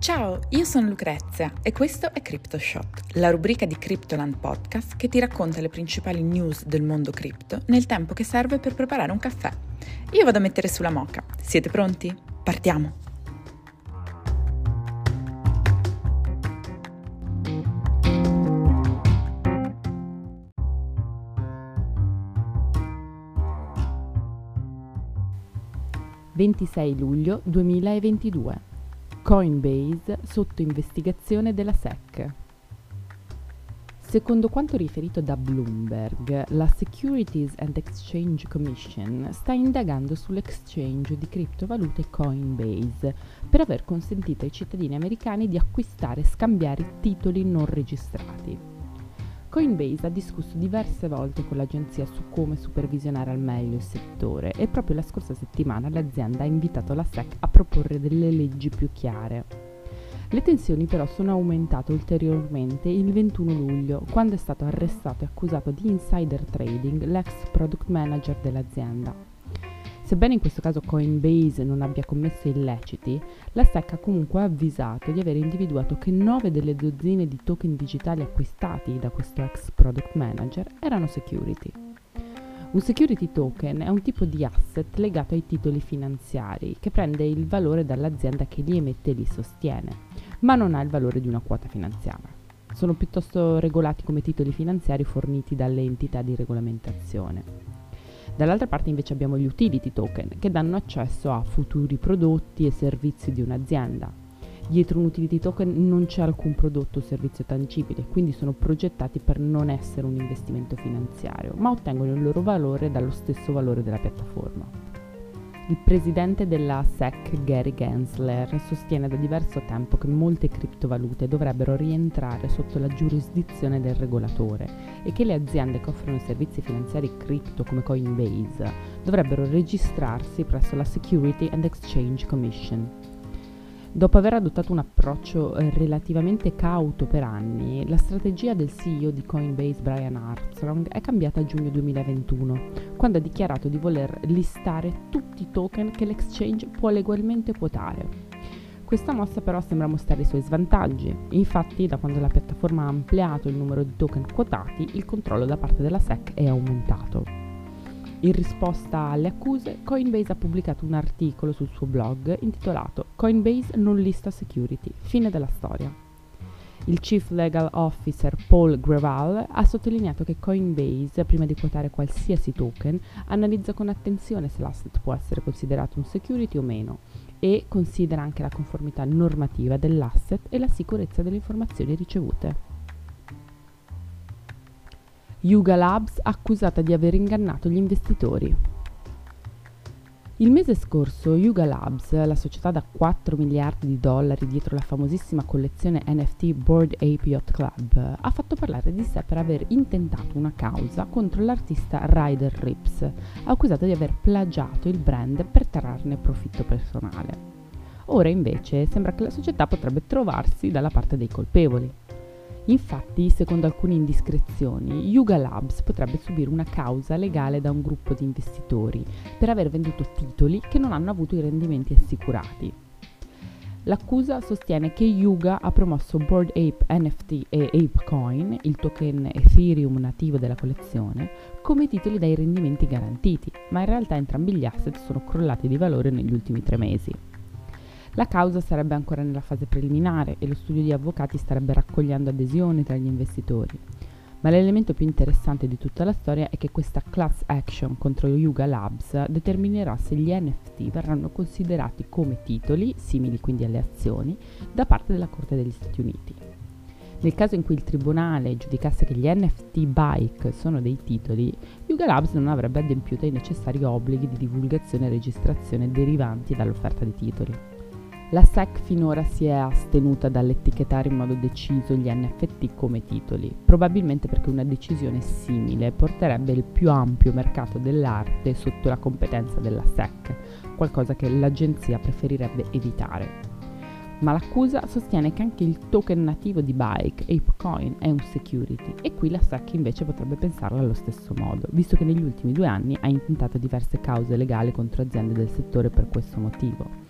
Ciao, io sono Lucrezia e questo è CryptoShot, la rubrica di Cryptoland Podcast che ti racconta le principali news del mondo cripto nel tempo che serve per preparare un caffè. Io vado a mettere sulla moca. Siete pronti? Partiamo! «26 luglio 2022 Coinbase sotto investigazione della SEC. Secondo quanto riferito da Bloomberg, la Securities and Exchange Commission sta indagando sull'exchange di criptovalute Coinbase per aver consentito ai cittadini americani di acquistare e scambiare titoli non registrati. Coinbase ha discusso diverse volte con l'agenzia su come supervisionare al meglio il settore e proprio la scorsa settimana l'azienda ha invitato la SEC a proporre delle leggi più chiare. Le tensioni però sono aumentate ulteriormente il 21 luglio, quando è stato arrestato e accusato di insider trading l'ex product manager dell'azienda. Sebbene in questo caso Coinbase non abbia commesso illeciti, la SEC ha comunque avvisato di aver individuato che 9 delle dozzine di token digitali acquistati da questo ex product manager erano security. Un security token è un tipo di asset legato ai titoli finanziari che prende il valore dall'azienda che li emette e li sostiene, ma non ha il valore di una quota finanziaria. Sono piuttosto regolati come titoli finanziari forniti dalle entità di regolamentazione. Dall'altra parte invece abbiamo gli utility token che danno accesso a futuri prodotti e servizi di un'azienda. Dietro un utility token non c'è alcun prodotto o servizio tangibile, quindi sono progettati per non essere un investimento finanziario, ma ottengono il loro valore dallo stesso valore della piattaforma. Il presidente della SEC, Gary Gensler, sostiene da diverso tempo che molte criptovalute dovrebbero rientrare sotto la giurisdizione del regolatore e che le aziende che offrono servizi finanziari cripto come Coinbase dovrebbero registrarsi presso la Security and Exchange Commission. Dopo aver adottato un approccio eh, relativamente cauto per anni, la strategia del CEO di Coinbase Brian Armstrong è cambiata a giugno 2021, quando ha dichiarato di voler listare tutti i token che l'exchange può legalmente quotare. Questa mossa però sembra mostrare i suoi svantaggi, infatti da quando la piattaforma ha ampliato il numero di token quotati, il controllo da parte della SEC è aumentato. In risposta alle accuse, Coinbase ha pubblicato un articolo sul suo blog intitolato Coinbase non lista security, fine della storia. Il Chief Legal Officer Paul Greval ha sottolineato che Coinbase, prima di quotare qualsiasi token, analizza con attenzione se l'asset può essere considerato un security o meno e considera anche la conformità normativa dell'asset e la sicurezza delle informazioni ricevute. Yuga Labs accusata di aver ingannato gli investitori. Il mese scorso Yuga Labs, la società da 4 miliardi di dollari dietro la famosissima collezione NFT Board Ape Yacht Club, ha fatto parlare di sé per aver intentato una causa contro l'artista Ryder Rips, accusata di aver plagiato il brand per trarne profitto personale. Ora invece sembra che la società potrebbe trovarsi dalla parte dei colpevoli. Infatti, secondo alcune indiscrezioni, Yuga Labs potrebbe subire una causa legale da un gruppo di investitori per aver venduto titoli che non hanno avuto i rendimenti assicurati. L'accusa sostiene che Yuga ha promosso Board Ape NFT e ApeCoin, il token Ethereum nativo della collezione, come titoli dai rendimenti garantiti, ma in realtà entrambi gli asset sono crollati di valore negli ultimi tre mesi. La causa sarebbe ancora nella fase preliminare e lo studio di avvocati starebbe raccogliendo adesioni tra gli investitori. Ma l'elemento più interessante di tutta la storia è che questa class action contro Yuga Labs determinerà se gli NFT verranno considerati come titoli, simili quindi alle azioni, da parte della Corte degli Stati Uniti. Nel caso in cui il tribunale giudicasse che gli NFT bike sono dei titoli, Yuga Labs non avrebbe adempiuto ai necessari obblighi di divulgazione e registrazione derivanti dall'offerta di titoli. La SEC finora si è astenuta dall'etichettare in modo deciso gli NFT come titoli, probabilmente perché una decisione simile porterebbe il più ampio mercato dell'arte sotto la competenza della SEC, qualcosa che l'agenzia preferirebbe evitare. Ma l'accusa sostiene che anche il token nativo di Bike, ApeCoin, è un security e qui la SEC invece potrebbe pensarlo allo stesso modo, visto che negli ultimi due anni ha intentato diverse cause legali contro aziende del settore per questo motivo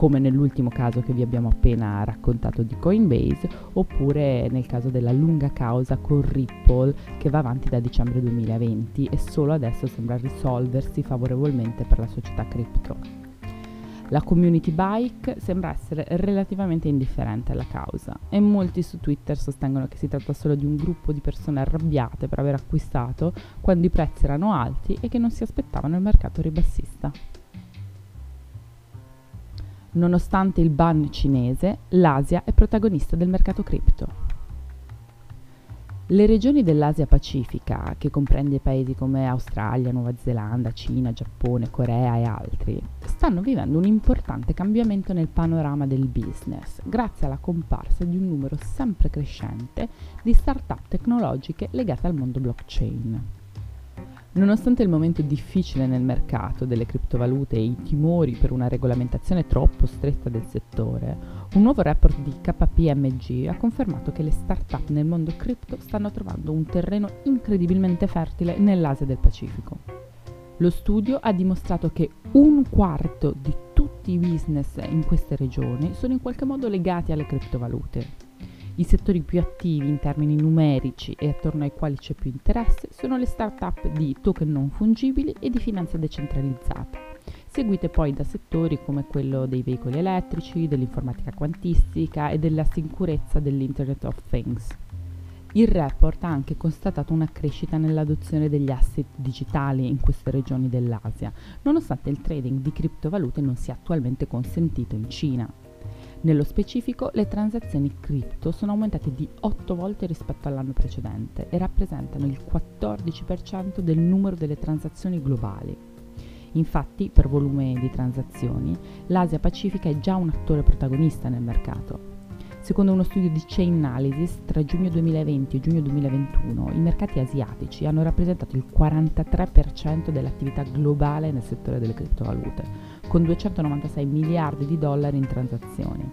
come nell'ultimo caso che vi abbiamo appena raccontato di Coinbase, oppure nel caso della lunga causa con Ripple che va avanti da dicembre 2020 e solo adesso sembra risolversi favorevolmente per la società cripto. La community bike sembra essere relativamente indifferente alla causa e molti su Twitter sostengono che si tratta solo di un gruppo di persone arrabbiate per aver acquistato quando i prezzi erano alti e che non si aspettavano il mercato ribassista. Nonostante il ban cinese, l'Asia è protagonista del mercato cripto. Le regioni dell'Asia Pacifica, che comprende paesi come Australia, Nuova Zelanda, Cina, Giappone, Corea e altri, stanno vivendo un importante cambiamento nel panorama del business, grazie alla comparsa di un numero sempre crescente di start-up tecnologiche legate al mondo blockchain. Nonostante il momento difficile nel mercato delle criptovalute e i timori per una regolamentazione troppo stretta del settore, un nuovo report di KPMG ha confermato che le start-up nel mondo cripto stanno trovando un terreno incredibilmente fertile nell'Asia del Pacifico. Lo studio ha dimostrato che un quarto di tutti i business in queste regioni sono in qualche modo legati alle criptovalute i settori più attivi in termini numerici e attorno ai quali c'è più interesse sono le start-up di token non fungibili e di finanza decentralizzata, seguite poi da settori come quello dei veicoli elettrici, dell'informatica quantistica e della sicurezza dell'Internet of Things. Il report ha anche constatato una crescita nell'adozione degli asset digitali in queste regioni dell'Asia, nonostante il trading di criptovalute non sia attualmente consentito in Cina. Nello specifico, le transazioni cripto sono aumentate di 8 volte rispetto all'anno precedente e rappresentano il 14% del numero delle transazioni globali. Infatti, per volume di transazioni, l'Asia Pacifica è già un attore protagonista nel mercato. Secondo uno studio di Chain Analysis, tra giugno 2020 e giugno 2021 i mercati asiatici hanno rappresentato il 43% dell'attività globale nel settore delle criptovalute, con 296 miliardi di dollari in transazioni.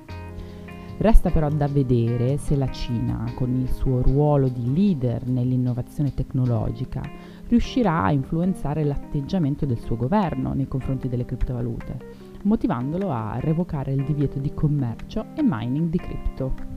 Resta però da vedere se la Cina, con il suo ruolo di leader nell'innovazione tecnologica, riuscirà a influenzare l'atteggiamento del suo governo nei confronti delle criptovalute, motivandolo a revocare il divieto di commercio e mining di cripto.